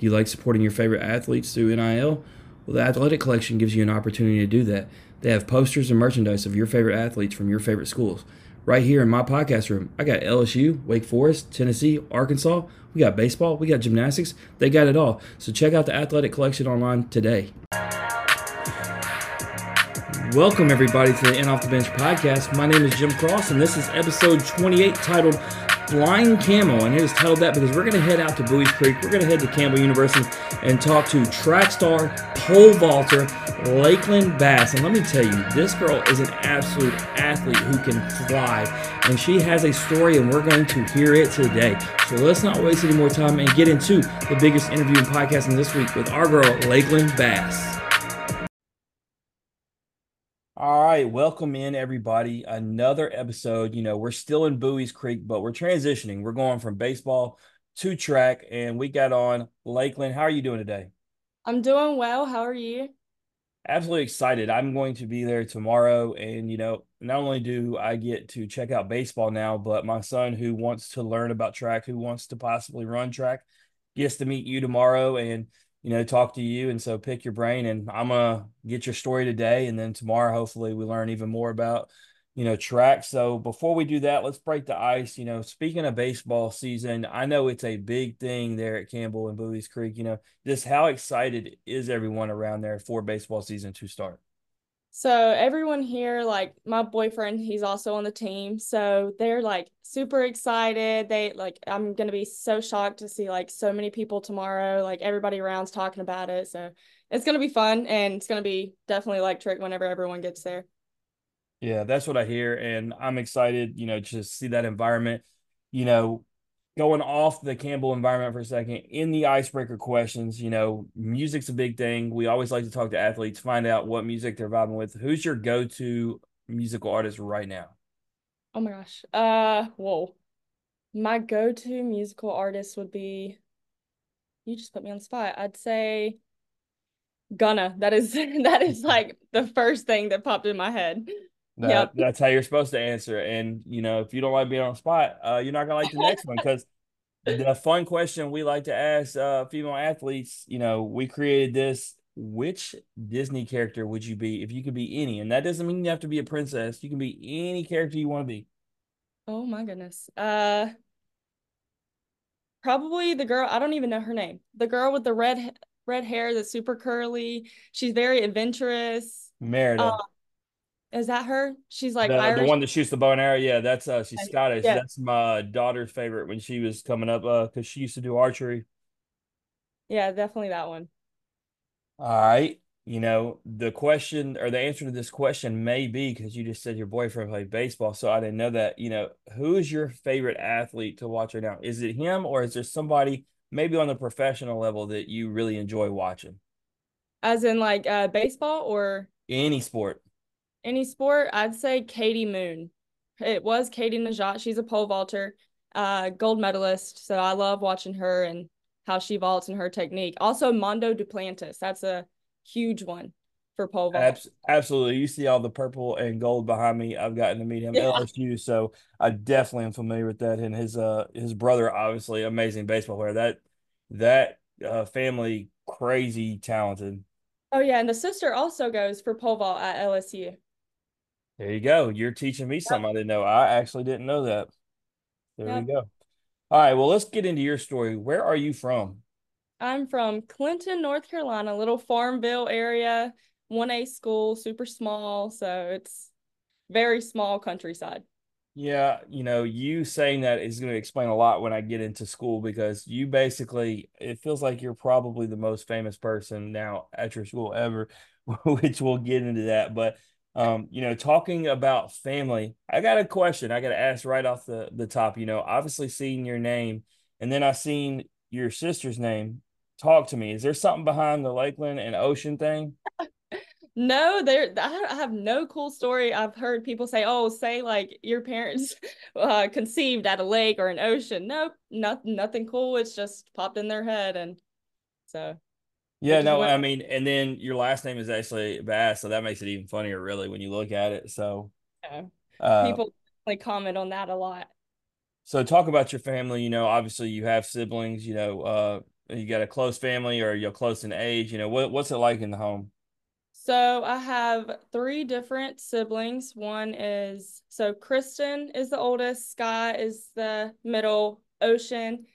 Do you like supporting your favorite athletes through NIL? Well, the Athletic Collection gives you an opportunity to do that. They have posters and merchandise of your favorite athletes from your favorite schools. Right here in my podcast room, I got LSU, Wake Forest, Tennessee, Arkansas. We got baseball, we got gymnastics. They got it all. So check out the Athletic Collection online today. Welcome, everybody, to the In Off the Bench podcast. My name is Jim Cross, and this is episode 28 titled Flying Camel. And it is titled that because we're going to head out to Buies Creek. We're going to head to Campbell University and talk to track star, pole vaulter, Lakelyn Bass. And let me tell you, this girl is an absolute athlete who can fly. And she has a story, and we're going to hear it today. So let's not waste any more time and get into the biggest interview in podcasting this week with our girl, Lakelyn Bass. All right, welcome in everybody. Another episode. You know, we're still in Buies Creek, but we're transitioning. We're going from baseball to track, and we got on Lakelyn. How are you doing today? I'm doing well. How are you? Absolutely excited. I'm going to be there tomorrow, and you know, not only do I get to check out baseball now, but my son, who wants to learn about track, who wants to possibly run track, gets to meet you tomorrow, and you know, talk to you. And so pick your brain and I'm going to get your story today. And then tomorrow, hopefully, we learn even more about, you know, track. So before we do that, let's break the ice. You know, speaking of baseball season, I know it's a big thing there at Campbell and Buies Creek. You know, just how excited is everyone around there for baseball season to start? So everyone here, like my boyfriend, he's also on the team. So they're like super excited. They like I'm gonna be so shocked to see like so many people tomorrow. Like everybody around's talking about it. So it's gonna be fun and it's gonna be definitely electric whenever everyone gets there. Yeah, that's what I hear. And I'm excited, you know, to see that environment. You know, going off the Campbell environment for a second, in the icebreaker questions, you know, music's a big thing. We always like to talk to athletes, find out what music they're vibing with. Who's your go-to musical artist right now? Oh my gosh. Uh, whoa. My go-to musical artist would be you just put me on the spot. I'd say Gunna. That is that is like the first thing that popped in my head. No, yep. That's how you're supposed to answer. And, you know, if you don't like being on the spot, uh, you're not going to like the next one because the fun question we like to ask uh, female athletes, you know, we created this. Which Disney character would you be if you could be any? And that doesn't mean you have to be a princess. You can be any character you want to be. Oh my goodness. Uh probably the girl, I don't even know her name. The girl with the red red hair that's super curly. She's very adventurous. Merida. Uh, is that her? She's like the, the, one that shoots the bow and arrow. Yeah, that's uh she's Scottish. Yeah. That's my daughter's favorite when she was coming up uh because she used to do archery. Yeah, definitely that one. All right. You know, the question or the answer to this question may be because you just said your boyfriend played baseball. So I didn't know that. You know, who is your favorite athlete to watch right now? Is it him or is there somebody maybe on the professional level that you really enjoy watching? As in like uh baseball or any sport? Any sport, I'd say Katie Moon. It was Katie Nageotte. She's a pole vaulter, uh, gold medalist. So I love watching her and how she vaults and her technique. Also, Mondo Duplantis. That's a huge one for pole vault. Abs- absolutely. You see all the purple and gold behind me. I've gotten to meet him yeah. LSU, so I definitely am familiar with that. And his uh his brother, obviously, amazing baseball player. That that uh, family crazy talented. Oh yeah, and the sister also goes for pole vault at LSU. There you go. You're teaching me something I didn't know. I actually didn't know that. There yep. we go. All right. Well, let's get into your story. Where are you from? I'm from Clinton, North Carolina, little Farmville area, 1A school, super small. So it's very small countryside. Yeah, you know, you saying that is going to explain a lot when I get into school because you basically, it feels like you're probably the most famous person now at your school ever, which we'll get into that. But um, you know, talking about family, I got a question I got to ask right off the, the top. You know, obviously seeing your name and then I seen your sister's name. Talk to me. Is there something behind the Lakelyn and Ocean thing? no, there. I have no cool story. I've heard people say, "Oh, say like your parents uh, conceived at a lake or an ocean." Nope, not nothing cool. It's just popped in their head, and so yeah, no, I mean, and then your last name is actually Bass, so that makes it even funnier, really, when you look at it. So, yeah. uh, people like comment on that a lot. So, talk about your family. You know, obviously, you have siblings. You know, uh, you got a close family or you're close in age? You know, what what's it like in the home? So I have three different siblings. One is so Kristen is the oldest, Sky is the middle, Ocean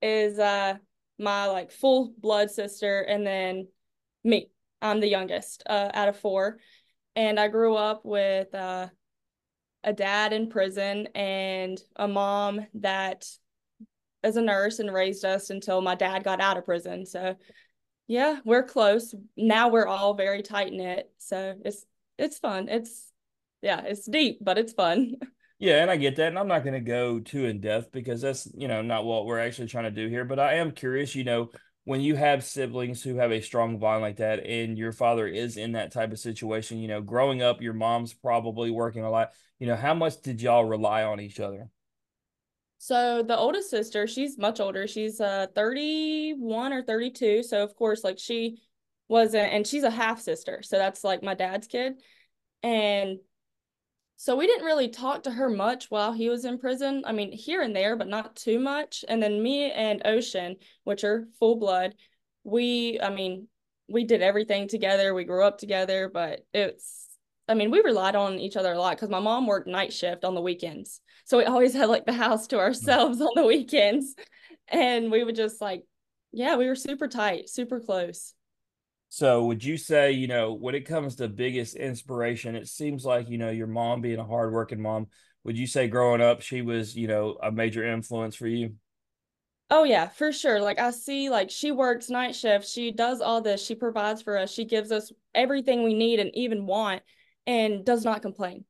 is uh my like full blood sister, and then me. I'm the youngest uh, out of four. And I grew up with uh, a dad in prison and a mom that is a nurse and raised us until my dad got out of prison. So yeah, we're close. Now we're all very tight knit. So it's it's fun. It's yeah, it's deep, but it's fun. Yeah, and I get that. And I'm not going to go too in depth because that's, you know, not what we're actually trying to do here. But I am curious, you know, when you have siblings who have a strong bond like that and your father is in that type of situation, you know, growing up, your mom's probably working a lot. You know, how much did y'all rely on each other? So the oldest sister, she's much older. She's uh 31 or 32. So of course, like she wasn't, and she's a half sister. So that's like my dad's kid. And so we didn't really talk to her much while he was in prison. I mean, here and there, but not too much. And then me and Ocean, which are full blood, we, I mean, we did everything together. We grew up together, but it's I mean, we relied on each other a lot because my mom worked night shift on the weekends. So we always had like the house to mm. ourselves on the weekends. And we would just like, yeah, we were super tight, super close. So would you say, you know, when it comes to biggest inspiration, it seems like, you know, your mom being a hardworking mom, would you say growing up she was, you know, a major influence for you? Oh yeah, for sure. Like I see like she works night shift, she does all this, she provides for us, she gives us everything we need and even want and does not complain.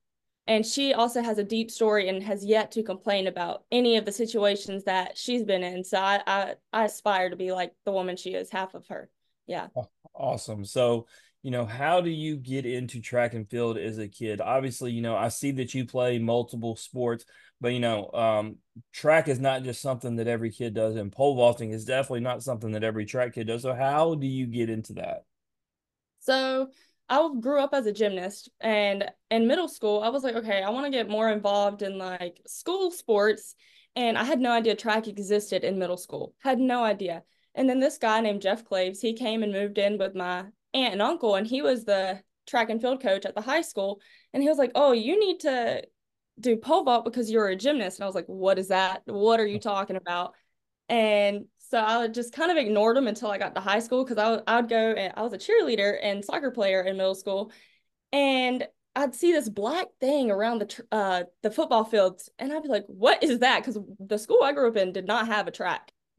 And she also has a deep story and has yet to complain about any of the situations that she's been in. So I, I, I aspire to be like the woman she is, half of her. Yeah. Awesome. So, you know, how do you get into track and field as a kid? Obviously, you know, I see that you play multiple sports, but you know, um, track is not just something that every kid does, and pole vaulting is definitely not something that every track kid does. So, how do you get into that? So, I grew up as a gymnast and in middle school I was like, okay, I want to get more involved in like school sports. And I had no idea track existed in middle school. Had no idea. And then this guy named Jeff Claves, he came and moved in with my aunt and uncle, and he was the track and field coach at the high school. And he was like, Oh, you need to do pole vault because you're a gymnast. And I was like, What is that? What are you talking about? And so I just kind of ignored him until I got to high school because I, I would go and I was a cheerleader and soccer player in middle school. And I'd see this black thing around the uh the football fields, and I'd be like, "What is that?" Because the school I grew up in did not have a track.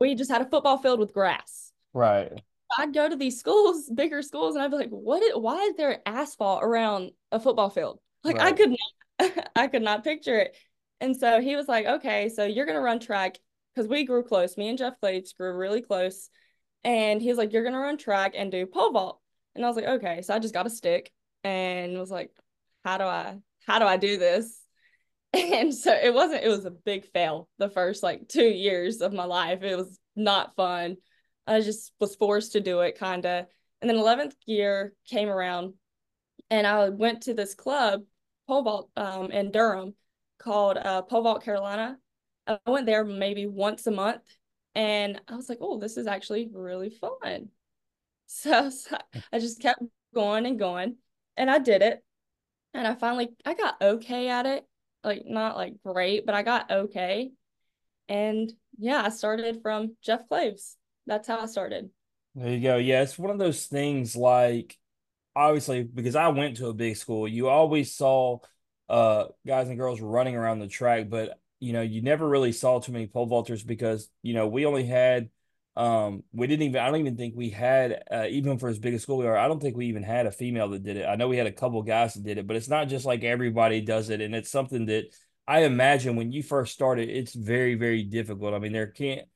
we just had a football field with grass. Right. I'd go to these schools, bigger schools, and I'd be like, "What? Is, why is there asphalt around a football field?" Like right. I could not, I could not picture it. And so he was like, "Okay, so you're gonna run track because we grew close. Me and Jeff Claves grew really close. And he was like, You're gonna run track and do pole vault. And I was like, Okay. So I just got a stick and was like, How do I how do I do this? And so it wasn't, it was a big fail the first like two years of my life. It was not fun. I just was forced to do it kind of. And then 11th year came around and I went to this club, pole vault um, in Durham called uh, Pole Vault Carolina. I went there maybe once a month and I was like, oh, this is actually really fun. So, so, I just kept going and going and I did it. And I finally I got okay at it. Like not like great, but I got okay. And yeah, I started from Jeff Claves. That's how I started. There you go. Yeah, it's one of those things like obviously because I went to a big school, you always saw uh guys and girls running around the track, but you know, you never really saw too many pole vaulters because, you know, we only had, um, we didn't even, I don't even think we had, uh, even for as big a school we are, I don't think we even had a female that did it. I know we had a couple guys that did it, but it's not just like everybody does it. And it's something that I imagine when you first started, it's very, very difficult. I mean, there can't,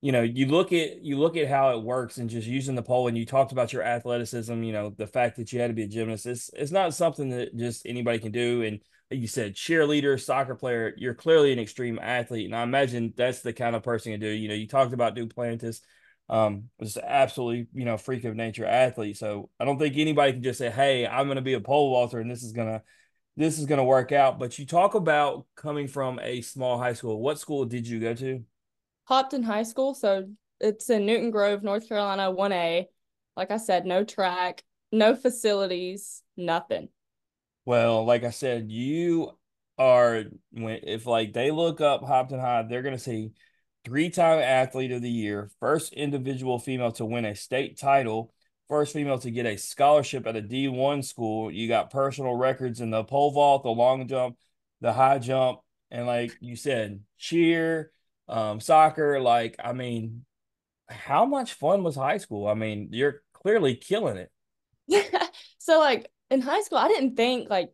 you know, you look at you look at how it works and just using the pole and you talked about your athleticism, you know, the fact that you had to be a gymnast. It's it's not something that just anybody can do. And you said cheerleader, soccer player, you're clearly an extreme athlete. And I imagine that's the kind of person you do. You know, you talked about Duplantis, um, just absolutely, you know, freak of nature athlete. So I don't think anybody can just say, Hey, I'm gonna be a pole vaulter and this is gonna this is gonna work out. But you talk about coming from a small high school. What school did you go to? Hobbton High School. So it's in Newton Grove, North Carolina, 1A. Like I said, no track, no facilities, nothing. Well, like I said, you are when if like they look up Hobbton High, they're gonna see three-time athlete of the year, first individual female to win a state title, first female to get a scholarship at a D1 school. You got personal records in the pole vault, the long jump, the high jump, and like you said, cheer, um, soccer. Like, I mean, how much fun was high school? I mean, you're clearly killing it. so like in high school, I didn't think like,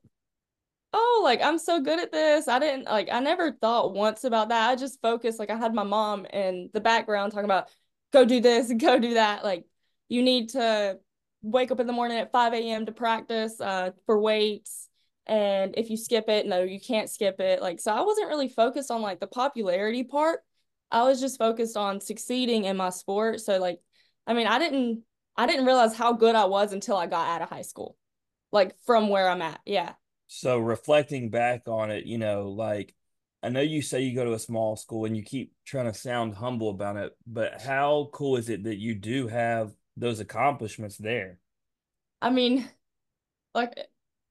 oh, like I'm so good at this. I didn't like I never thought once about that. I just focused like I had my mom in the background talking about go do this and go do that. Like you need to wake up in the morning at 5 a.m. to practice uh, for weights. And if you skip it, no, you can't skip it. Like, so I wasn't really focused on like the popularity part. I was just focused on succeeding in my sport. So like, I mean, I didn't I didn't realize how good I was until I got out of high school. Like from where I'm at. Yeah. So reflecting back on it, you know, like I know you say you go to a small school and you keep trying to sound humble about it, but how cool is it that you do have those accomplishments there? I mean, like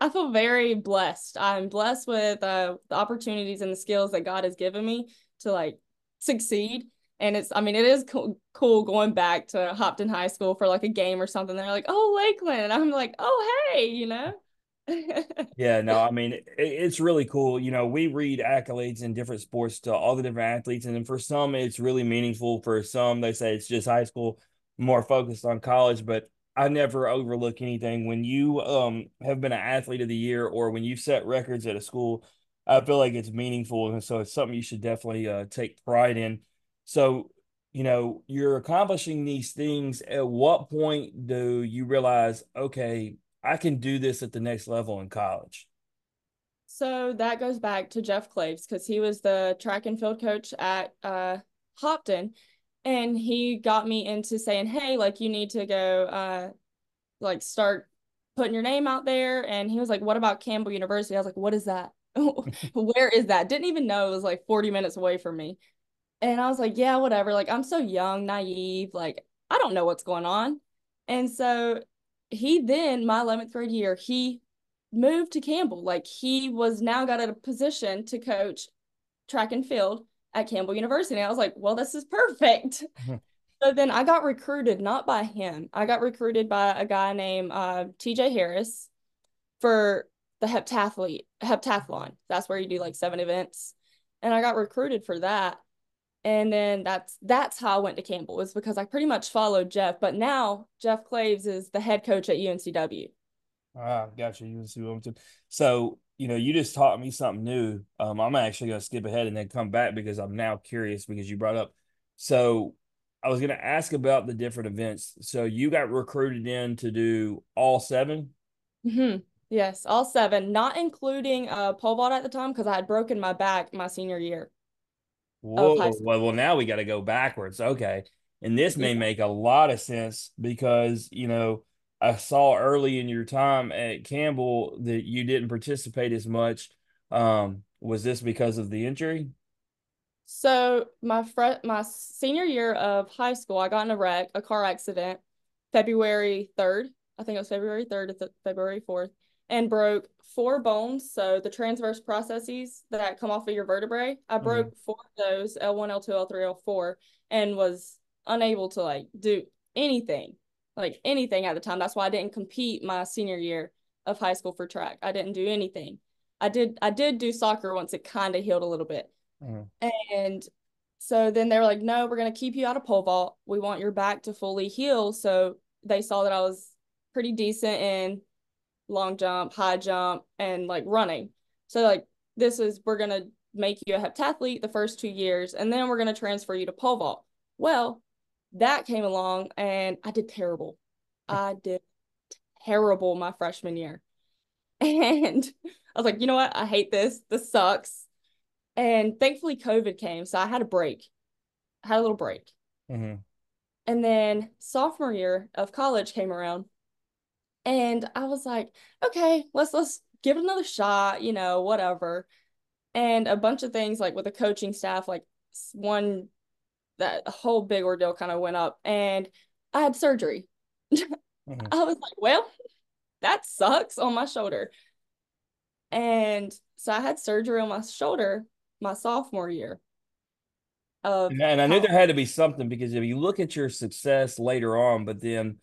I feel very blessed. I'm blessed with uh, the opportunities and the skills that God has given me to like succeed. And it's, I mean, it is cool, cool going back to Hobbton High School for like a game or something. They're like, oh, Lakelyn. And I'm like, oh, hey, you know? yeah, no, I mean, it, it's really cool. You know, we read accolades in different sports to all the different athletes. And then for some, it's really meaningful. For some, they say it's just high school, more focused on college. But I never overlook anything. When you um have been an athlete of the year or when you've set records at a school, I feel like it's meaningful, and so it's something you should definitely uh, take pride in. So, you know, you're accomplishing these things. At what point do you realize, okay, I can do this at the next level in college? So that goes back to Jeff Claves because he was the track and field coach at uh, Hobbton, and he got me into saying, "Hey, like you need to go, uh, like start putting your name out there." And he was like, "What about Campbell University?" I was like, "What is that?" where is that? Didn't even know it was like 40 minutes away from me. And I was like, yeah, whatever. Like, I'm so young, naive. Like, I don't know what's going on. And so he then, my 11th grade year, he moved to Campbell. Like, he was now got a position to coach track and field at Campbell University. And I was like, well, this is perfect. so then I got recruited, not by him. I got recruited by a guy named uh, TJ Harris for the heptathlete heptathlon. That's where you do like seven events. And I got recruited for that. And then that's that's how I went to Campbell was because I pretty much followed Jeff. But now Jeff Claves is the head coach at UNCW. Ah, gotcha. UNC Wilmington. So, you know, you just taught me something new. Um, I'm actually gonna skip ahead and then come back because I'm now curious because you brought up. So I was gonna ask about the different events. So you got recruited in to do all 7 Mm-hmm. Yes, all seven, not including uh pole vault at the time because I had broken my back my senior year. Whoa, well, well, now we got to go backwards. Okay. And this may yeah. make a lot of sense because, you know, I saw early in your time at Campbell that you didn't participate as much. Um, was this because of the injury? So my fr- my senior year of high school, I got in a wreck, a car accident, February 3rd. I think it was February 3rd to February 4th and broke four bones. So the transverse processes that come off of your vertebrae, I mm-hmm. broke mm-hmm. four of those L1, L2, L3, L4, and was unable to like do anything, like anything at the time. That's why I didn't compete my senior year of high school for track. I didn't do anything. I did I did do soccer once it kind of healed a little bit. Mm-hmm. And so then they were like, no, we're gonna keep you out of pole vault. We want your back to fully heal. So they saw that I was pretty decent in long jump, high jump, and like running. So like this is we're gonna make you a heptathlete the first two years, and then we're gonna transfer you to pole vault. Well, that came along, and I did terrible. I did terrible my freshman year, and I was like, you know what? I hate this. This sucks. And thankfully, COVID came, so I had a break. I had a little break. Mm-hmm. And then sophomore year of college came around, and I was like, okay, let's let's give it another shot, you know, whatever. And a bunch of things like with the coaching staff, like one that whole big ordeal kind of went up and I had surgery. mm-hmm. I was like, well, that sucks on my shoulder. And so I had surgery on my shoulder my sophomore year. Of and, and I knew there had to be something because if you look at your success later on, but then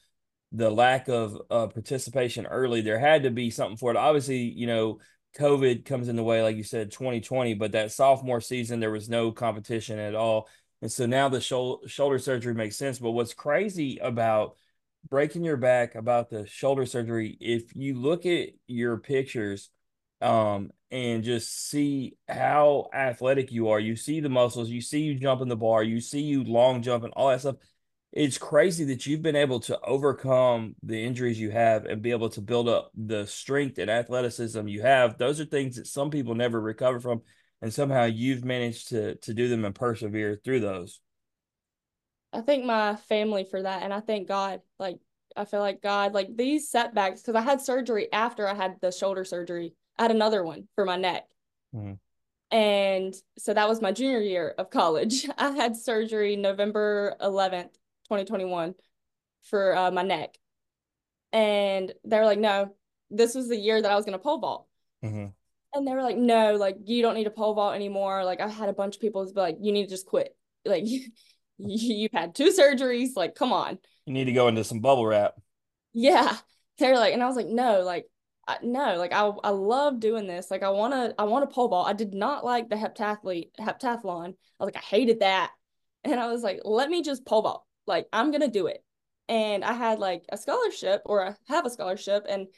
the lack of uh, participation early, there had to be something for it. Obviously, you know, COVID comes in the way, like you said, 2020, but that sophomore season, there was no competition at all. And so now the shoulder surgery makes sense. But what's crazy about breaking your back, about the shoulder surgery, if you look at your pictures um, and just see how athletic you are, you see the muscles, you see you jumping the bar, you see you long jumping, all that stuff it's crazy that you've been able to overcome the injuries you have and be able to build up the strength and athleticism you have. Those are things that some people never recover from, and somehow you've managed to to do them and persevere through those. I thank my family for that, and I thank God. Like I feel like God, like these setbacks, because I had surgery after I had the shoulder surgery. I had another one for my neck. Mm-hmm. And so that was my junior year of college. I had surgery November 11th 2021 for uh, my neck. And they were like, no, this was the year that I was going to pole vault. Mm-hmm. And they were like, no, like, you don't need to pole vault anymore. Like, I had a bunch of people be like, you need to just quit. Like, you've had two surgeries. Like, come on. You need to go into some bubble wrap. Yeah. They're like, and I was like, no, like, I, no, like I I love doing this. Like I want to I want to pole vault. I did not like the heptathlete heptathlon. I was like I hated that, and I was like, let me just pole vault like I'm gonna do it. And I had like a scholarship or I have a scholarship and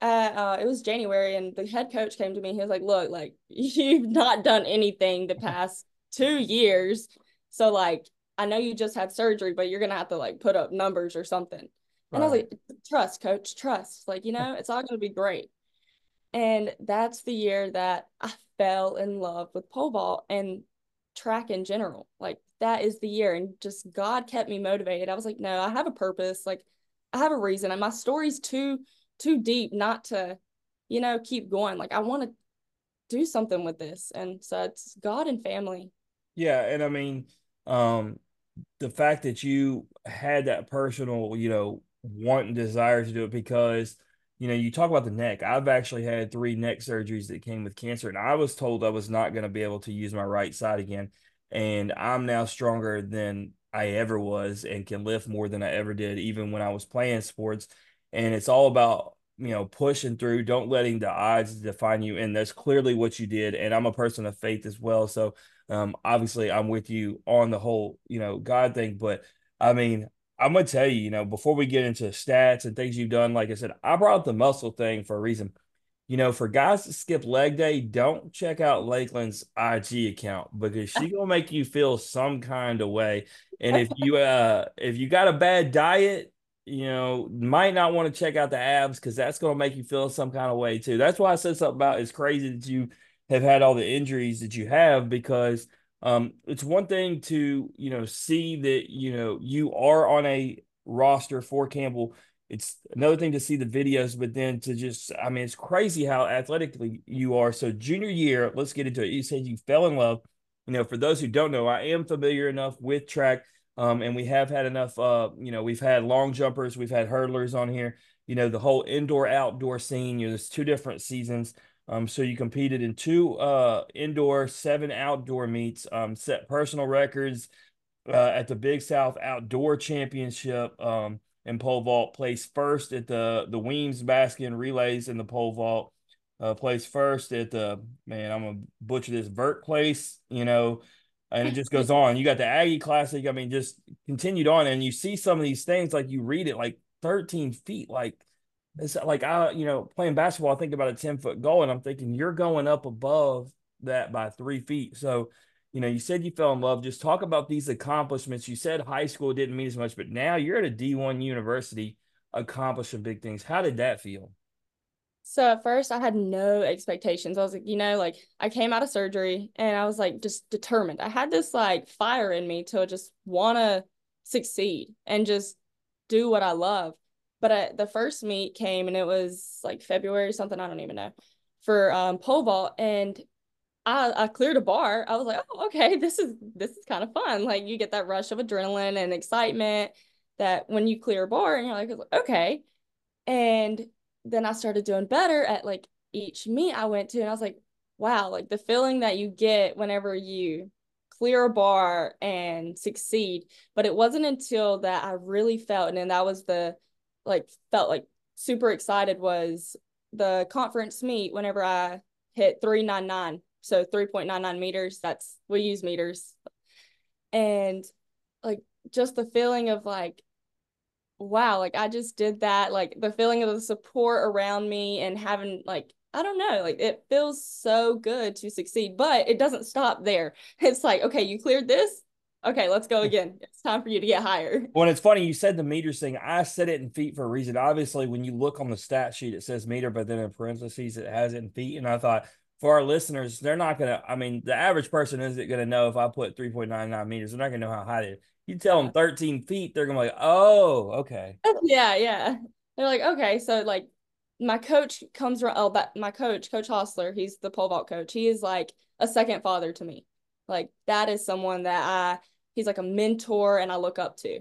uh, uh, it was January and the head coach came to me. He was like, look, like you've not done anything the past two years. So like I know you just had surgery, but you're gonna have to like put up numbers or something. And. I was like, trust, coach, trust. Like, you know, it's all gonna be great. And that's the year that I fell in love with pole vault and track in general. Like that is the year. And just God kept me motivated. I was like, no, I have a purpose. Like I have a reason. And my story's too, too deep not to, you know, keep going. Like I want to do something with this. And so it's God and family. Yeah. And I mean, um, the fact that you had that personal, you know, want and desire to do it because you know, you talk about the neck. I've actually had three neck surgeries that came with cancer, and I was told I was not going to be able to use my right side again and I'm now stronger than I ever was and can lift more than I ever did, even when I was playing sports. And it's all about, you know, pushing through, don't letting the odds define you. And that's clearly what you did. And I'm a person of faith as well. So um, obviously I'm with you on the whole, you know, God thing. But I mean, I'm gonna tell you, you know, before we get into stats and things you've done, like I said, I brought up the muscle thing for a reason you know, for guys to skip leg day, don't check out Lakelyn's IG account because she gonna make you feel some kind of way. And if you uh if you got a bad diet, you know, might not want to check out the abs because that's gonna make you feel some kind of way too. That's why I said something about it's crazy that you have had all the injuries that you have because um it's one thing to you know see that you know you are on a roster for Campbell it's another thing to see the videos, but then to just, I mean, it's crazy how athletically you are. So, junior year, let's get into it. You said you fell in love. You know, for those who don't know, I am familiar enough with track, um, and we have had enough. Uh, you know, we've had long jumpers, we've had hurdlers on here. You know, the whole indoor outdoor scene. You know, there's two different seasons. Um, so you competed in two uh indoor, seven outdoor meets, um, set personal records uh, at the Big South Outdoor Championship. Um, in pole vault, placed first at the the Weems Baskin relays in the pole vault, uh, placed first at the man. I'm gonna butcher this vert place, you know, and it just goes on. You got the Aggie Classic. I mean, just continued on, and you see some of these things like you read it like 13 feet, like it's like I, you know, playing basketball. I think about a 10 foot goal, and I'm thinking you're going up above that by three feet. So you know, you said you fell in love. Just talk about these accomplishments. You said high school didn't mean as much, but now you're at a D1 university accomplishing big things. How did that feel? So at first I had no expectations. I was like, you know, like I came out of surgery and I was like just determined. I had this like fire in me to just want to succeed and just do what I love. But I, the first meet came and it was like February something, I don't even know, for um, pole vault. And I, I cleared a bar. I was like, oh, okay, this is this is kind of fun. Like you get that rush of adrenaline and excitement that when you clear a bar and you're like, okay. And then I started doing better at like each meet I went to, and I was like, wow, like the feeling that you get whenever you clear a bar and succeed. But it wasn't until that I really felt, and then that was the like felt like super excited was the conference meet whenever I hit 399 so 3.99 meters that's we use meters. And like just the feeling of like wow like i just did that like the feeling of the support around me and having like i don't know like it feels so good to succeed but it doesn't stop there. It's like okay you cleared this okay let's go again it's time for you to get higher well it's funny you said the meters thing i said it in feet for a reason obviously when you look on the stat sheet it says meter but then in parentheses it has it in feet and i thought for our listeners, they're not gonna. I mean, the average person isn't gonna know if I put three point nine nine meters. They're not gonna know how high it is. You tell them thirteen feet, they're gonna be like, "Oh, okay." Oh, yeah, yeah. They're like, okay, so like, my coach comes around. Oh, that my coach, Coach Hostler, he's the pole vault coach. He is like a second father to me. Like that is someone that I. He's like a mentor, and I look up to.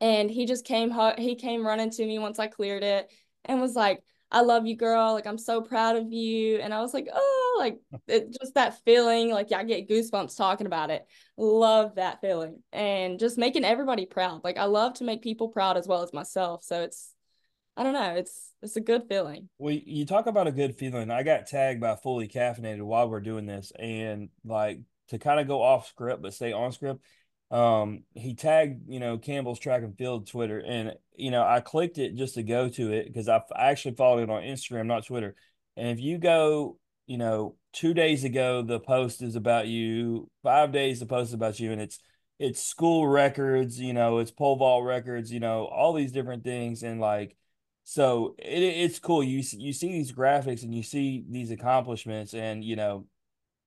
And he just came. He came running to me once I cleared it, and was like I love you, girl. Like, I'm so proud of you. And I was like, oh, like it, just that feeling. Like, yeah, I get goosebumps talking about it. Love that feeling and just making everybody proud. Like, I love to make people proud as well as myself. So it's, I don't know, it's it's a good feeling. Well, you talk about a good feeling. I got tagged by fully caffeinated while we're doing this, and like to kind of go off script but stay on script um he tagged you know campbell's track and field twitter and you know i clicked it just to go to it because i actually followed it on instagram not twitter. And if you go you know two days ago the post is about you five days the post is about you and it's it's school records you know it's pole vault records you know all these different things and like so it, it's cool. You you see these graphics and you see these accomplishments and you know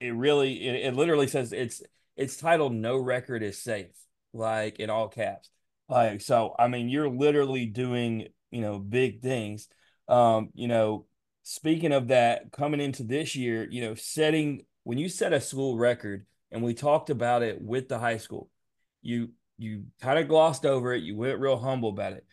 it really it, it literally says it's it's titled "No Record is Safe," like in all caps. Like so, I mean, you're literally doing you know big things. Um, you know, speaking of that, coming into this year, you know, setting when you set a school record, and we talked about it with the high school, you you kind of glossed over it. You went real humble about it,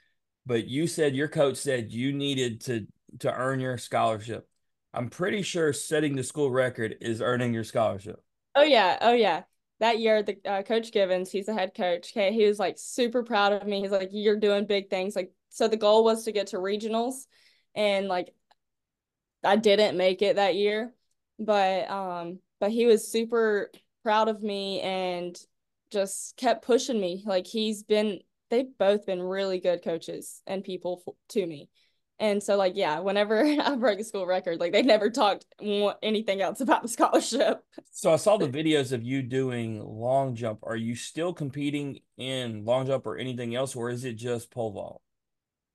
but you said your coach said you needed to to earn your scholarship. I'm pretty sure setting the school record is earning your scholarship. Oh yeah, oh yeah that year, the uh, coach Givens, he's the head coach. Okay, he was like super proud of me. He's like, "You're doing big things." Like, so the goal was to get to regionals, and like, I didn't make it that year, but um, but he was super proud of me and just kept pushing me. Like he's been, they've both been really good coaches and people f- to me. And so, like, yeah, whenever I broke a school record, like they never talked anything else about the scholarship. So I saw the videos of you doing long jump. Are you still competing in long jump or anything else, or is it just pole vault?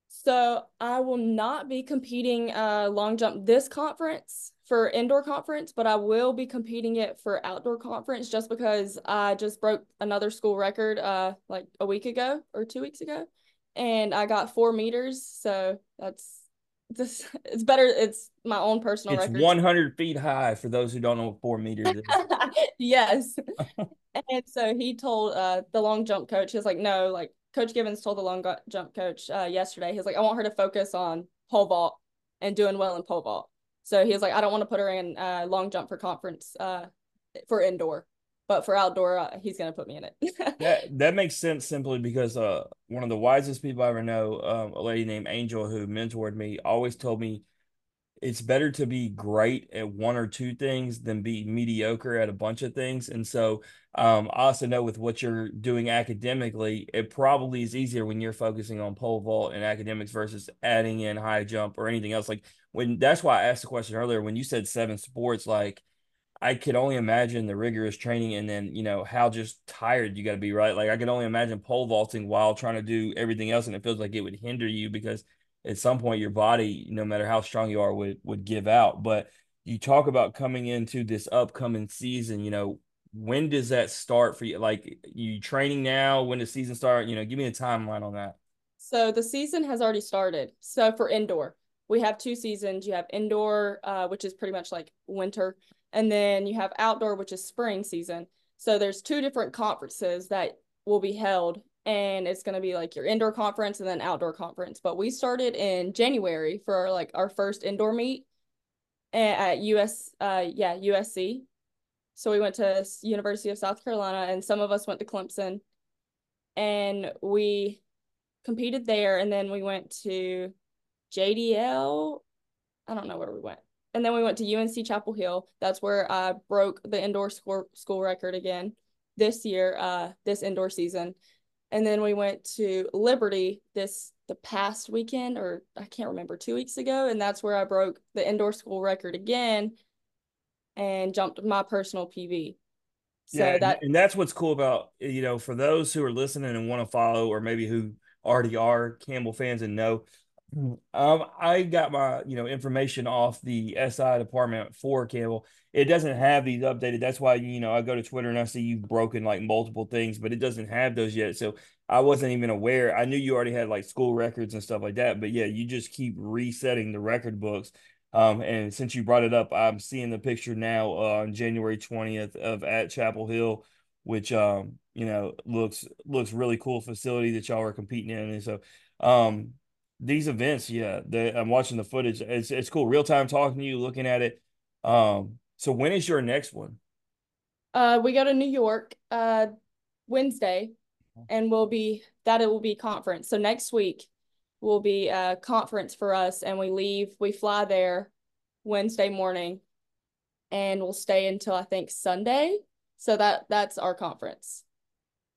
So I will not be competing uh long jump this conference for indoor conference, but I will be competing it for outdoor conference just because I just broke another school record uh like a week ago or two weeks ago and I got four meters. So that's this it's better it's my own personal it's record. 100 feet high for those who don't know what four meters is yes and so he told uh the long jump coach he's like no like coach givens told the long jump coach uh yesterday he's like i want her to focus on pole vault and doing well in pole vault so he was like i don't want to put her in uh long jump for conference uh for indoor but for outdoor, uh, he's gonna put me in it. that that makes sense simply because uh, one of the wisest people I ever know, um, a lady named Angel who mentored me, always told me it's better to be great at one or two things than be mediocre at a bunch of things. And so, um, I also know with what you're doing academically, it probably is easier when you're focusing on pole vault and academics versus adding in high jump or anything else. Like when that's why I asked the question earlier when you said seven sports, like I could only imagine the rigorous training and then, you know, how just tired you got to be, right? Like I could only imagine pole vaulting while trying to do everything else. And it feels like it would hinder you because at some point your body, no matter how strong you are, would, would give out. But you talk about coming into this upcoming season, you know, when does that start for you? Like you training now, when does season start? You know, give me a timeline on that. So the season has already started. So for indoor, we have two seasons. You have indoor, uh, which is pretty much like winter, and then you have outdoor, which is spring season. So there's two different conferences that will be held, and it's going to be like your indoor conference and then outdoor conference. But we started in January for like our first indoor meet at US, uh, yeah, USC. So we went to University of South Carolina, and some of us went to Clemson, and we competed there, and then we went to JDL. I don't know where we went and then we went to UNC Chapel Hill. That's where I broke the indoor school school record again this year, uh, this indoor season. And then we went to Liberty this the past weekend, or I can't remember, two weeks ago, and that's where I broke the indoor school record again, and jumped my personal PB. So yeah, that and that's what's cool about you know for those who are listening and want to follow, or maybe who already are Campbell fans and know um, I got my you know information off the SI department for Campbell. It doesn't have these updated. That's why you know I go to Twitter and I see you've broken like multiple things, but it doesn't have those yet. So I wasn't even aware. I knew you already had like school records and stuff like that, but yeah, you just keep resetting the record books. Um, and since you brought it up, I'm seeing the picture now uh, on January 20th of at Chapel Hill, which um you know looks looks really cool facility that y'all are competing in, and so um these events, yeah, the, I'm watching the footage. It's it's cool. Real time talking to you, looking at it. Um, so when is your next one? Uh, we go to New York uh Wednesday, and we'll be that it will be conference. So next week will be a conference for us, and we leave. We fly there Wednesday morning, and we'll stay until I think Sunday. So that that's our conference.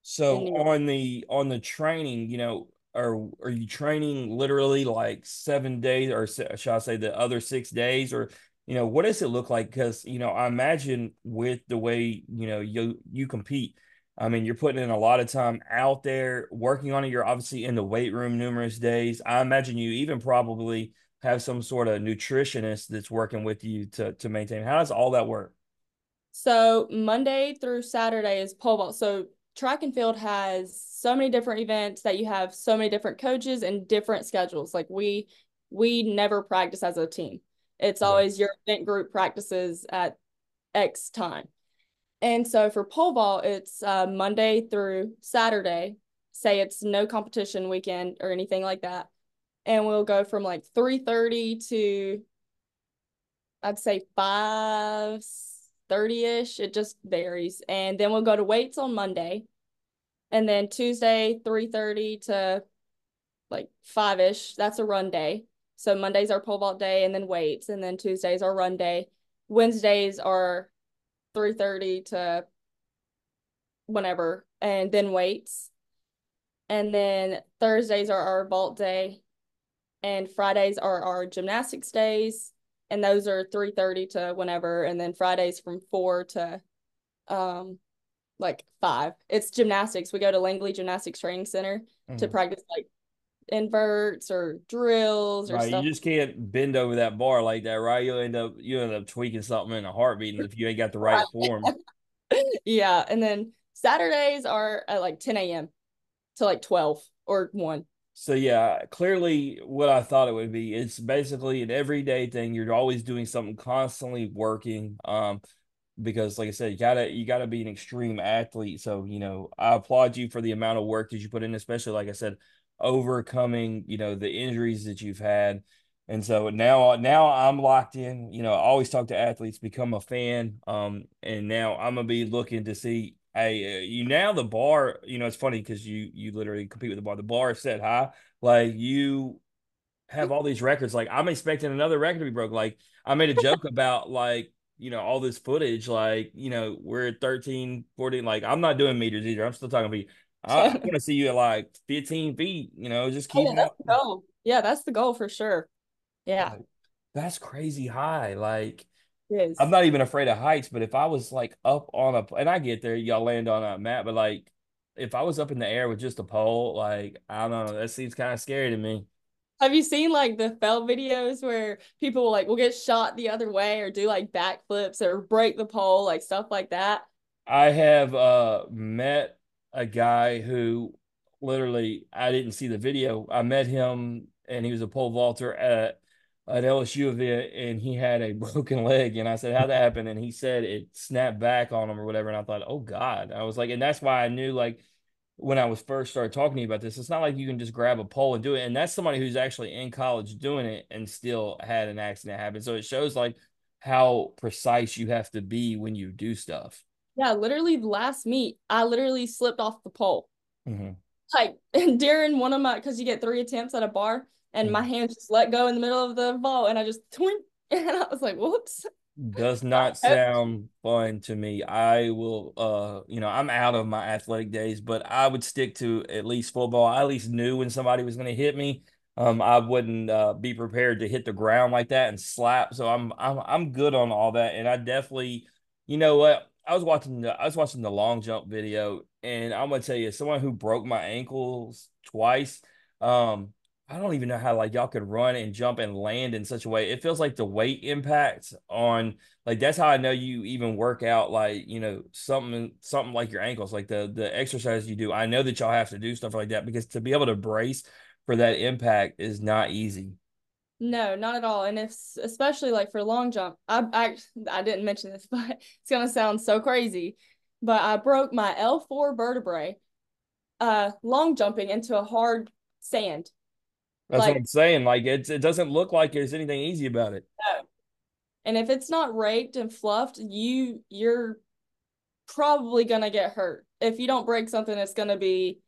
So on the on the training, you know, are are you training literally like seven days or shall I say the other six days or you know what does it look like? Because you know I imagine with the way you know you you compete I mean you're putting in a lot of time out there working on it. You're obviously in the weight room numerous days. I imagine you even probably have some sort of nutritionist that's working with you to to maintain. How does all that work? So Monday through Saturday is pole vault. So track and field has so many different events that you have so many different coaches and different schedules. Like we we never practice as a team. It's always your event group practices at X time. And so for pole vault, it's uh, Monday through Saturday. Say it's no competition weekend or anything like that. And we'll go from like 3.30 to I'd say 5 30-ish. It just varies. And then we'll go to weights on Monday. And then Tuesday, 3.30 to like 5-ish. That's a run day. So Monday's our pole vault day and then weights. And then Tuesday's our run day. Wednesdays are 3.30 to whenever. And then weights. And then Thursdays are our vault day. And Fridays are our gymnastics days and those are 3.30 to whenever and then fridays from 4 to um like 5 it's gymnastics. We go to langley gymnastics training center mm-hmm. to practice like inverts or drills or right, stuff. you just can't bend over that bar like that right? You'll end up you end up tweaking something in a heartbeat if you ain't got the right form. Yeah and then saturdays are at like 10 a.m to like 12 or 1 so yeah, clearly what I thought it would be. It's basically an everyday thing. You're always doing something, constantly working. Um, because like I said, you gotta you gotta be an extreme athlete. So you know, I applaud you for the amount of work that you put in, especially like I said, overcoming you know the injuries that you've had. And so now now I'm locked in. You know, I always talk to athletes, become a fan. Um, and now I'm gonna be looking to see hey, uh, you now the bar, you know, it's funny because you you literally compete with the bar. The bar is set high. Like you have all these records. Like I'm expecting another record to be broke. Like I made a joke about like, you know, all this footage, like, you know, we're at 13, 14. Like I'm not doing meters either. I'm still talking feet. I, I want to see you at like 15 feet, you know, just keep oh, yeah, that's the goal. Yeah, that's the goal for sure. Yeah. Like, that's crazy high. Like is. I'm not even afraid of heights, but if I was like up on a, and I get there, y'all land on a mat, but like if I was up in the air with just a pole, like I don't know, that seems kind of scary to me. Have you seen like the fell videos where people will like will get shot the other way or do like backflips or break the pole, like stuff like that? I have uh met a guy who literally I didn't see the video. I met him and he was a pole vaulter at at LSU event and he had a broken leg. And I said, How'd that happen? And he said it snapped back on him or whatever. And I thought, Oh God. I was like, and that's why I knew like when I was first started talking to you about this, it's not like you can just grab a pole and do it. And that's somebody who's actually in college doing it and still had an accident happen. So it shows like how precise you have to be when you do stuff. Yeah, literally last meet, I literally slipped off the pole. Mm-hmm. Like during one of my, because you get three attempts at a bar, and my hand just let go in the middle of the vault, and I just twink, and I was like, "Whoops." Does not sound fun to me. I will, uh, you know, I'm out of my athletic days, but I would stick to at least football. I at least knew when somebody was going to hit me. Um, I wouldn't uh, be prepared to hit the ground like that and slap. So I'm I'm I'm good on all that, and I definitely, you know what, I was watching the I was watching the long jump video, and I'm gonna tell you, someone who broke my ankles twice. Um, I don't even know how like y'all could run and jump and land in such a way. It feels like the weight impact on like that's how I know you even work out like you know something something like your ankles, like the the exercise you do. I know that y'all have to do stuff like that because to be able to brace for that impact is not easy. No, not at all. And if especially like for long jump, I I I didn't mention this, but it's gonna sound so crazy. But I broke my L4 vertebrae uh long jumping into a hard sand that's like, what I'm saying. Like it's it doesn't look like there's anything easy about it. No. And if it's not raked and fluffed, you you're probably gonna get hurt. If you don't break something, it's gonna be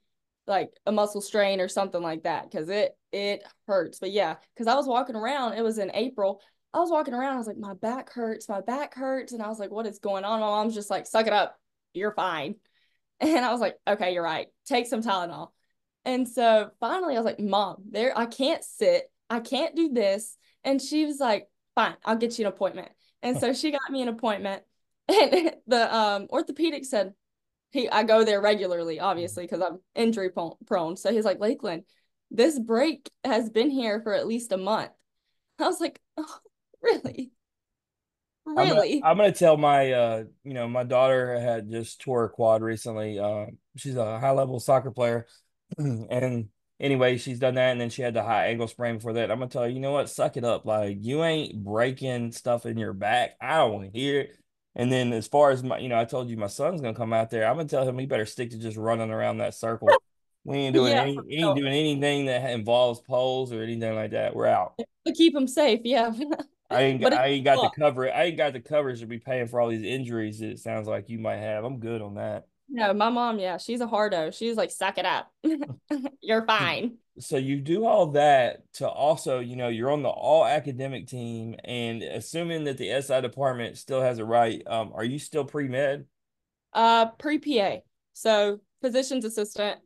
like a muscle strain or something like that because it it hurts. But yeah, because I was walking around, it was in April. I was walking around, I was like, my back hurts, my back hurts. And I was like, what is going on? My mom's just like, suck it up. You're fine. And I was like, okay, you're right. Take some Tylenol. And so finally I was like, Mom, there I can't sit. I can't do this. And she was like, Fine, I'll get you an appointment. And so she got me an appointment. And the um orthopedic said, he I go there regularly, obviously, because I'm injury prone. So he's like, Lakelyn, this break has been here for at least a month. I was like, oh, really? Really? I'm gonna, I'm gonna, tell my uh you know, my daughter had just tore a quad recently. Uh she's a high level soccer player and anyway, she's done that, and then she had the high ankle sprain before that. I'm gonna tell you, you know what? Suck it up. Like you ain't breaking stuff in your back. I don't want to hear it. And then as far as my, you know, I told you my son's gonna come out there. I'm gonna tell him he better stick to just running around that circle. We ain't doing yeah, any, ain't doing anything that involves poles or anything like that. We're out. To keep him safe, yeah. I ain't, I ain't got the cover. I ain't got the coverage to be paying for all these injuries. That it sounds like you might have. I'm good on that. No, my mom, yeah, she's a hardo. She's like, suck it up. you're fine. So you do all that to also, you know, you're on the all academic team, and assuming that the SI department still has a right, um, are you still pre med? Uh, pre PA. So physician's assistant.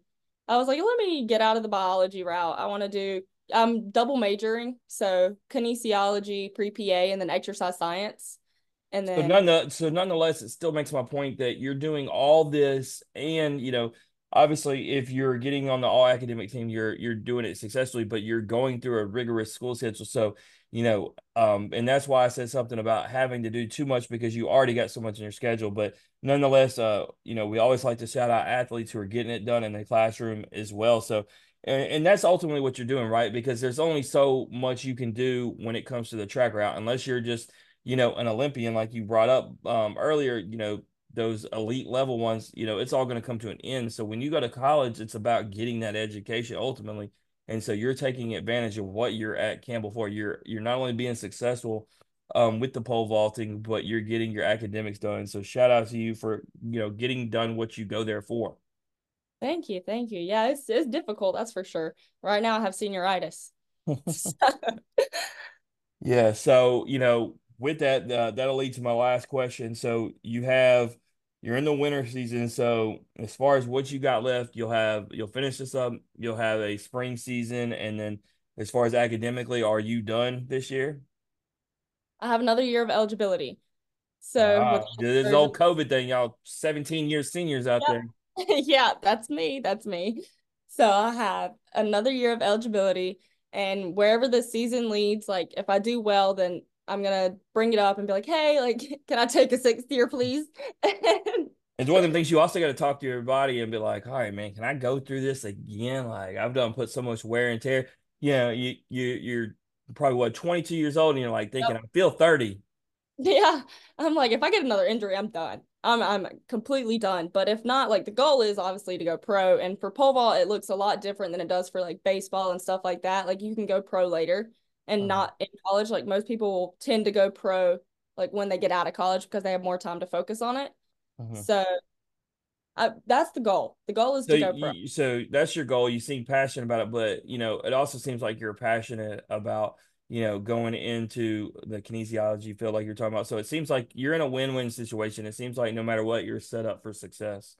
I was like, let me get out of the biology route. I want to do. I'm double majoring, so kinesiology, pre PA, and then exercise science. And then so, none, so nonetheless, it still makes my point that you're doing all this, and you know, obviously, if you're getting on the all academic team, you're you're doing it successfully, but you're going through a rigorous school schedule. So you know, um, and that's why I said something about having to do too much because you already got so much in your schedule. But nonetheless, uh, you know, we always like to shout out athletes who are getting it done in the classroom as well. So and, and that's ultimately what you're doing, right? Because there's only so much you can do when it comes to the track route, unless you're just you know, an Olympian like you brought up um, earlier, you know, those elite level ones, you know, it's all going to come to an end. So when you go to college, it's about getting that education ultimately. And so you're taking advantage of what you're at Campbell for. You're you're not only being successful um, with the pole vaulting, but you're getting your academics done. So shout out to you for you know getting done what you go there for. Thank you, thank you. Yeah, it's it's difficult, that's for sure. Right now, I have senioritis. yeah, so you know with that, uh, that'll lead to my last question. So you have you're in the winter season. So as far as what you got left, you'll have you'll finish this up. You'll have a spring season, and then as far as academically, are you done this year? I have another year of eligibility. So uh, this old COVID thing, y'all 17 year seniors out yeah. there. yeah, that's me. That's me. So I have another year of eligibility. And wherever the season leads, like if I do well, then I'm gonna bring it up and be like, hey, like, can I take a sixth year, please? it's one of the things you also got to talk to your body and be like, all right, man, can I go through this again? Like I've done put so much wear and tear. You know, you you you're probably what 22 years old, and you're like thinking, yep. I feel 30. Yeah, I'm like, if I get another injury, I'm done. I'm I'm completely done. But if not, like the goal is obviously to go pro. And for pole vault, it looks a lot different than it does for like baseball and stuff like that. Like you can go pro later and uh-huh. not in college. Like most people will tend to go pro like when they get out of college because they have more time to focus on it. Uh-huh. So I, that's the goal. The goal is so to go pro. You, so that's your goal. You seem passionate about it, but you know, it also seems like you're passionate about you know, going into the kinesiology field like you're talking about. So it seems like you're in a win-win situation. It seems like no matter what, you're set up for success.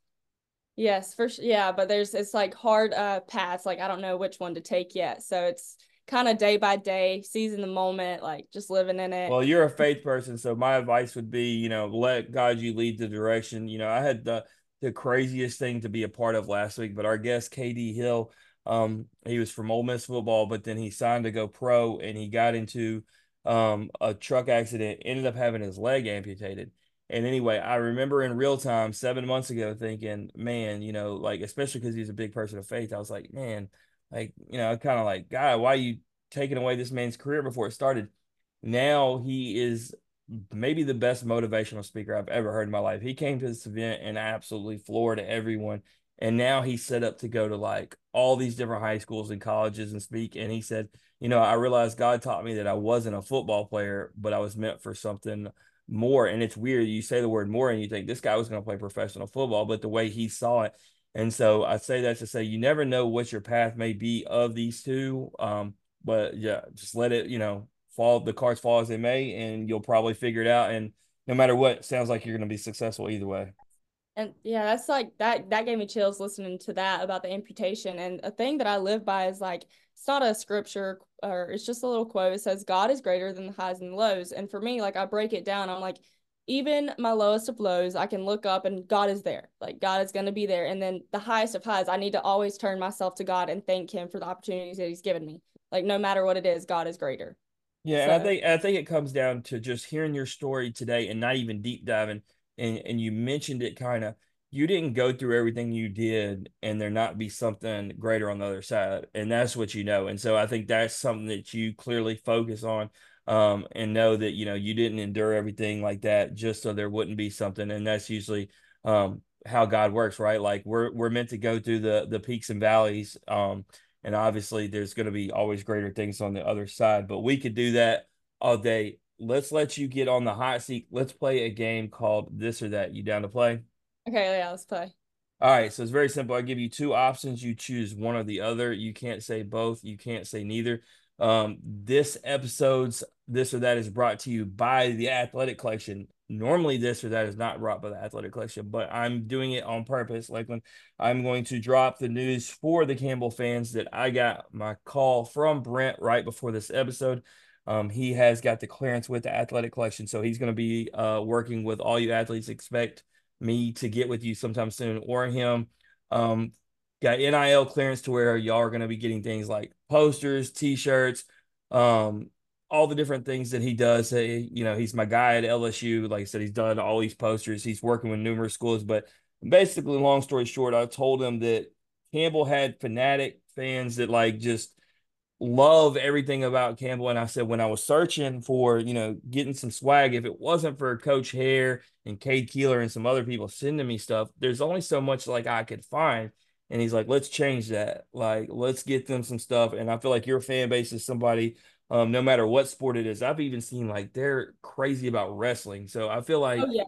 Yes, for sure. Yeah, but there's it's like hard uh paths. Like I don't know which one to take yet. So it's kind of day by day, seizing the moment, like just living in it. Well, you're a faith person, so my advice would be, you know, let God you lead the direction. You know, I had the the craziest thing to be a part of last week, but our guest KD Hill um, he was from Ole Miss football, but then he signed to go pro, and he got into um, a truck accident, ended up having his leg amputated. And anyway, I remember in real time seven months ago thinking, man, you know, like especially because he's a big person of faith, I was like, man, like you know, kind of like, God, why are you taking away this man's career before it started? Now he is maybe the best motivational speaker I've ever heard in my life. He came to this event and absolutely floored everyone and now he's set up to go to like all these different high schools and colleges and speak and he said you know i realized god taught me that i wasn't a football player but i was meant for something more and it's weird you say the word more and you think this guy was going to play professional football but the way he saw it and so i say that to say you never know what your path may be of these two um, but yeah just let it you know fall the cards fall as they may and you'll probably figure it out and no matter what sounds like you're going to be successful either way and yeah, that's like that that gave me chills listening to that about the amputation. And a thing that I live by is like it's not a scripture or it's just a little quote. It says God is greater than the highs and the lows. And for me, like I break it down. I'm like, even my lowest of lows, I can look up and God is there. Like God is gonna be there. And then the highest of highs, I need to always turn myself to God and thank him for the opportunities that he's given me. Like no matter what it is, God is greater. Yeah, so. and I think I think it comes down to just hearing your story today and not even deep diving and and you mentioned it kind of you didn't go through everything you did and there not be something greater on the other side and that's what you know and so i think that's something that you clearly focus on um, and know that you know you didn't endure everything like that just so there wouldn't be something and that's usually um, how god works right like we're we're meant to go through the the peaks and valleys um, and obviously there's going to be always greater things on the other side but we could do that all day let's let you get on the hot seat. Let's play a game called this or that. You down to play? Okay, yeah, let's play. All right, so it's very simple. I give you two options. You choose one or the other. You can't say both. You can't say neither. Um, this episode's this or that is brought to you by the Athletic Collection. Normally, this or that is not brought by the Athletic Collection, but I'm doing it on purpose. Like when I'm going to drop the news for the Campbell fans that I got my call from Brent right before this episode. Um, he has got the clearance with the athletic collection, so he's going to be uh, working with all you athletes. Expect me to get with you sometime soon, or him. Um, got NIL clearance to where y'all are going to be getting things like posters, T-shirts, um, all the different things that he does. Hey, you know, he's my guy at LSU. Like I said, he's done all these posters. He's working with numerous schools, but basically, long story short, I told him that Campbell had fanatic fans that like just love everything about Campbell. And I said, when I was searching for, you know, getting some swag, if it wasn't for Coach Hare and Cade Keeler and some other people sending me stuff, there's only so much like I could find. And he's like, let's change that. Like, let's get them some stuff. And I feel like your fan base is somebody, um, no matter what sport it is. I've even seen like they're crazy about wrestling. So I feel like oh, yeah.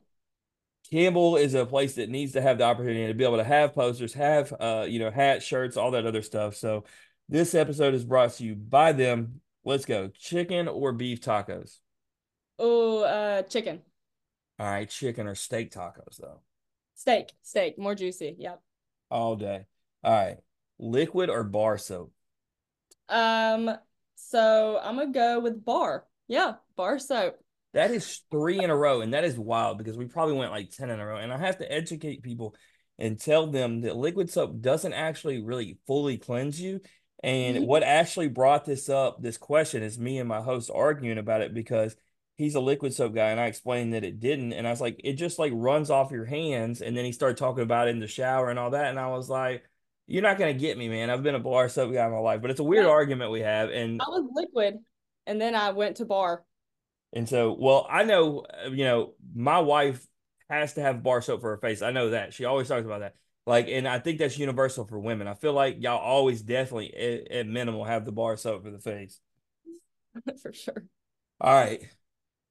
Campbell is a place that needs to have the opportunity to be able to have posters, have uh, you know, hats, shirts, all that other stuff. So this episode is brought to you by them. Let's go. Chicken or beef tacos? Oh, uh, chicken. All right, chicken or steak tacos though? Steak, steak, more juicy. Yep. All day. All right. Liquid or bar soap? Um, so I'm gonna go with bar. Yeah, bar soap. That is three in a row, and that is wild because we probably went like 10 in a row. And I have to educate people and tell them that liquid soap doesn't actually really fully cleanse you. And mm-hmm. what actually brought this up, this question, is me and my host arguing about it because he's a liquid soap guy, and I explained that it didn't, and I was like, it just like runs off your hands, and then he started talking about it in the shower and all that, and I was like, you're not gonna get me, man. I've been a bar soap guy my life, but it's a weird yeah. argument we have, and I was liquid. and then I went to bar. And so, well, I know, uh, you know, my wife has to have bar soap for her face. I know that. She always talks about that. Like, and I think that's universal for women. I feel like y'all always definitely at, at minimal have the bar soap for the face. for sure. All right.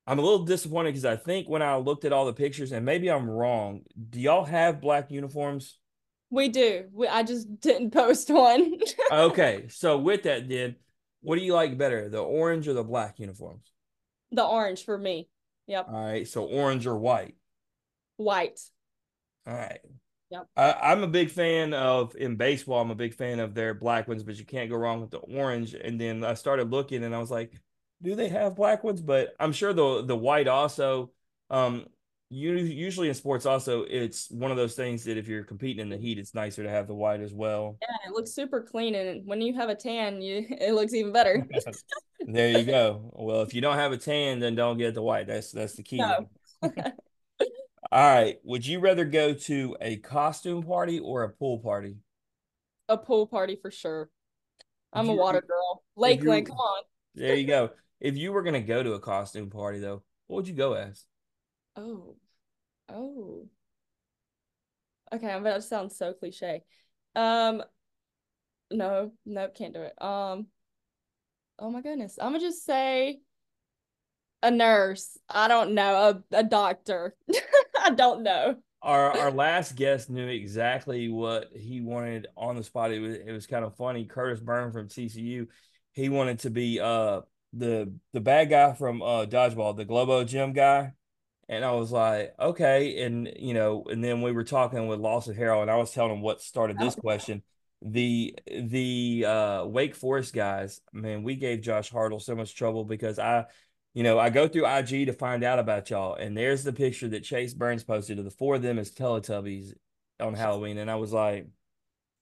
I'm a little disappointed because I think when I looked at all the pictures, and maybe I'm wrong, do y'all have black uniforms? We do. We, I just didn't post one. okay. So with that, then, what do you like better, the orange or the black uniforms? The orange for me. Yep. All right. So orange or white? White. All right. Yep. I, am a big fan of in baseball. I'm a big fan of their black ones, but you can't go wrong with the orange. And then I started looking, and I was like, "Do they have black ones?" But I'm sure the the white also. Um, you usually in sports also it's one of those things that if you're competing in the heat, it's nicer to have the white as well. Yeah, it looks super clean, and when you have a tan, you it looks even better. there you go. Well, if you don't have a tan, then don't get the white. That's that's the key. No. All right. Would you rather go to a costume party or a pool party? A pool party for sure. I'm a water girl. Lakelyn, come on. there you go. If you were gonna go to a costume party though, what would you go as? Oh. Oh. Okay, I'm about to sound so cliche. Um no, nope, can't do it. Um oh my goodness. I'm gonna just say a nurse. I don't know. A, a doctor. I don't know. Our our last guest knew exactly what he wanted on the spot. It was it was kind of funny. Curtis Byrne from TCU, he wanted to be uh the the bad guy from uh dodgeball, the Globo Gym guy. And I was like, okay. And you know, and then we were talking with Lawson Harrell, and I was telling him what started this question. The the uh Wake Forest guys, man, we gave Josh Hartle so much trouble because I you know, I go through IG to find out about y'all, and there's the picture that Chase Burns posted of the four of them as Teletubbies on Halloween, and I was like,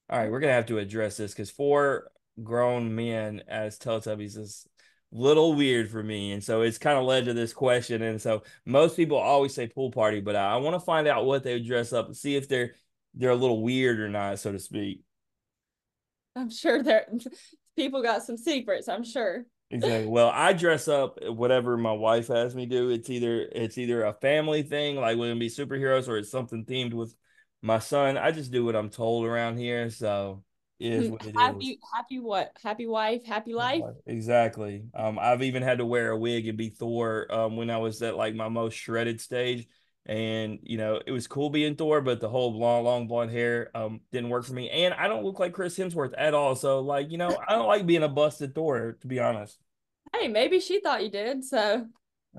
all right, we're gonna have to address this because four grown men as Teletubbies is little weird for me, and so it's kind of led to this question. And so most people always say pool party, but I, I want to find out what they dress up and see if they're they're a little weird or not, so to speak. I'm sure there people got some secrets. I'm sure. Exactly. Well, I dress up whatever my wife has me do. It's either it's either a family thing, like we're gonna be superheroes, or it's something themed with my son. I just do what I'm told around here. So is what it happy, is. Happy what? Happy wife, happy life. Exactly. Um, I've even had to wear a wig and be Thor um when I was at like my most shredded stage. And you know, it was cool being Thor, but the whole long, long blonde hair um didn't work for me. And I don't look like Chris Hemsworth at all. So like, you know, I don't like being a busted Thor, to be honest. Hey, maybe she thought you did. So.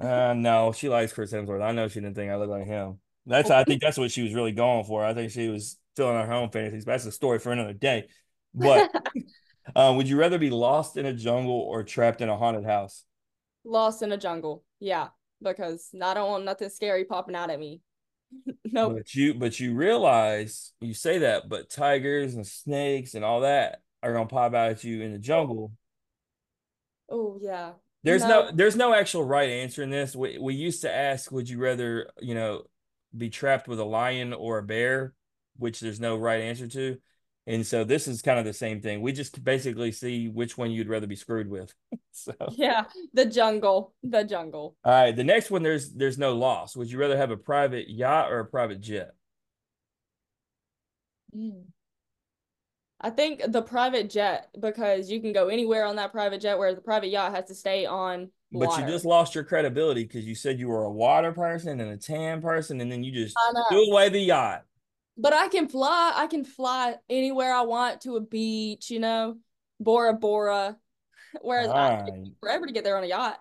Uh, no, she likes Chris Hemsworth. I know she didn't think I looked like him. That's I think that's what she was really going for. I think she was filling her own fantasies. But that's a story for another day. But uh, would you rather be lost in a jungle or trapped in a haunted house? Lost in a jungle. Yeah, because I don't want nothing scary popping out at me. no. Nope. But you but you realize you say that, but tigers and snakes and all that are gonna pop out at you in the jungle. Oh yeah. There's no. no. there's no actual right answer in this. We we used to ask, would you rather, you know, be trapped with a lion or a bear, which there's no right answer to. And so this is kind of the same thing. We just basically see which one you'd rather be screwed with. so yeah, the jungle, the jungle. All right, the next one there's there's no loss. Would you rather have a private yacht or a private jet? Mm. I think the private jet because you can go anywhere on that private jet, where the private yacht has to stay on. Water. But you just lost your credibility because you said you were a water person and a tan person, and then you just threw away the yacht. But I can fly. I can fly anywhere I want to a beach. You know, Bora Bora. Whereas I forever to get there on a yacht.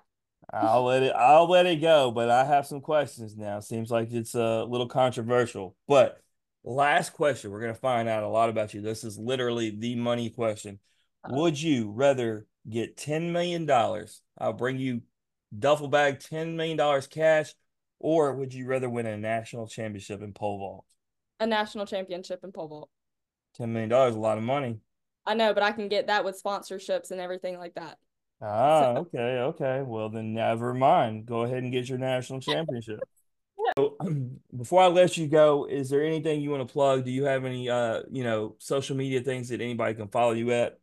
I'll let it. I'll let it go. But I have some questions now. Seems like it's a little controversial, but Last question. We're going to find out a lot about you. This is literally the money question. Uh. Would you rather get $10 million? I'll bring you duffel bag $10 million cash, or would you rather win a national championship in pole vault? A national championship in pole vault. Ten million dollars, a lot of money. I know, but I can get that with sponsorships and everything like that. Ah, so. okay, okay. Well, then never mind. Go ahead and get your national championship. So, before I let you go, is there anything you want to plug? Do you have any uh, you know, social media things that anybody can follow you at?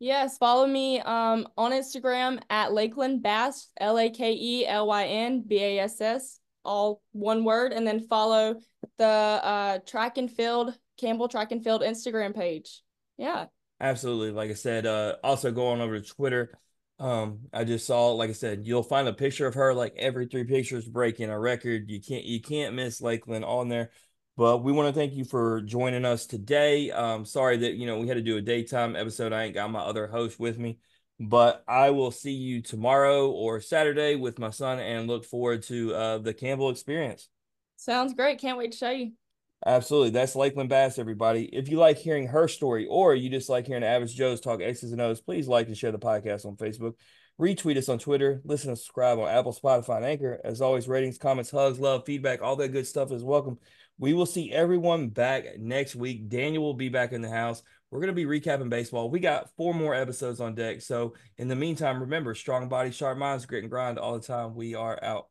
Yes, follow me um on Instagram at Lakelyn Bass, L A K E L Y N B A S S, all one word, and then follow the uh track and field Campbell Track and Field Instagram page. Yeah. Absolutely. Like I said, uh also go on over to Twitter. Um, I just saw, like I said, you'll find a picture of her like every three pictures breaking a record. You can't you can't miss Lakelyn on there. But we want to thank you for joining us today. Um, sorry that you know we had to do a daytime episode. I ain't got my other host with me, but I will see you tomorrow or Saturday with my son and look forward to uh, the Campbell experience. Sounds great. Can't wait to show you. Absolutely. That's Lakelyn Bass, everybody. If you like hearing her story or you just like hearing Average Joe's talk X's and O's, please like and share the podcast on Facebook. Retweet us on Twitter. Listen and subscribe on Apple, Spotify, and Anchor. As always, ratings, comments, hugs, love, feedback, all that good stuff is welcome. We will see everyone back next week. Daniel will be back in the house. We're going to be recapping baseball. We got four more episodes on deck. So, in the meantime, remember strong body, sharp minds, grit and grind all the time. We are out.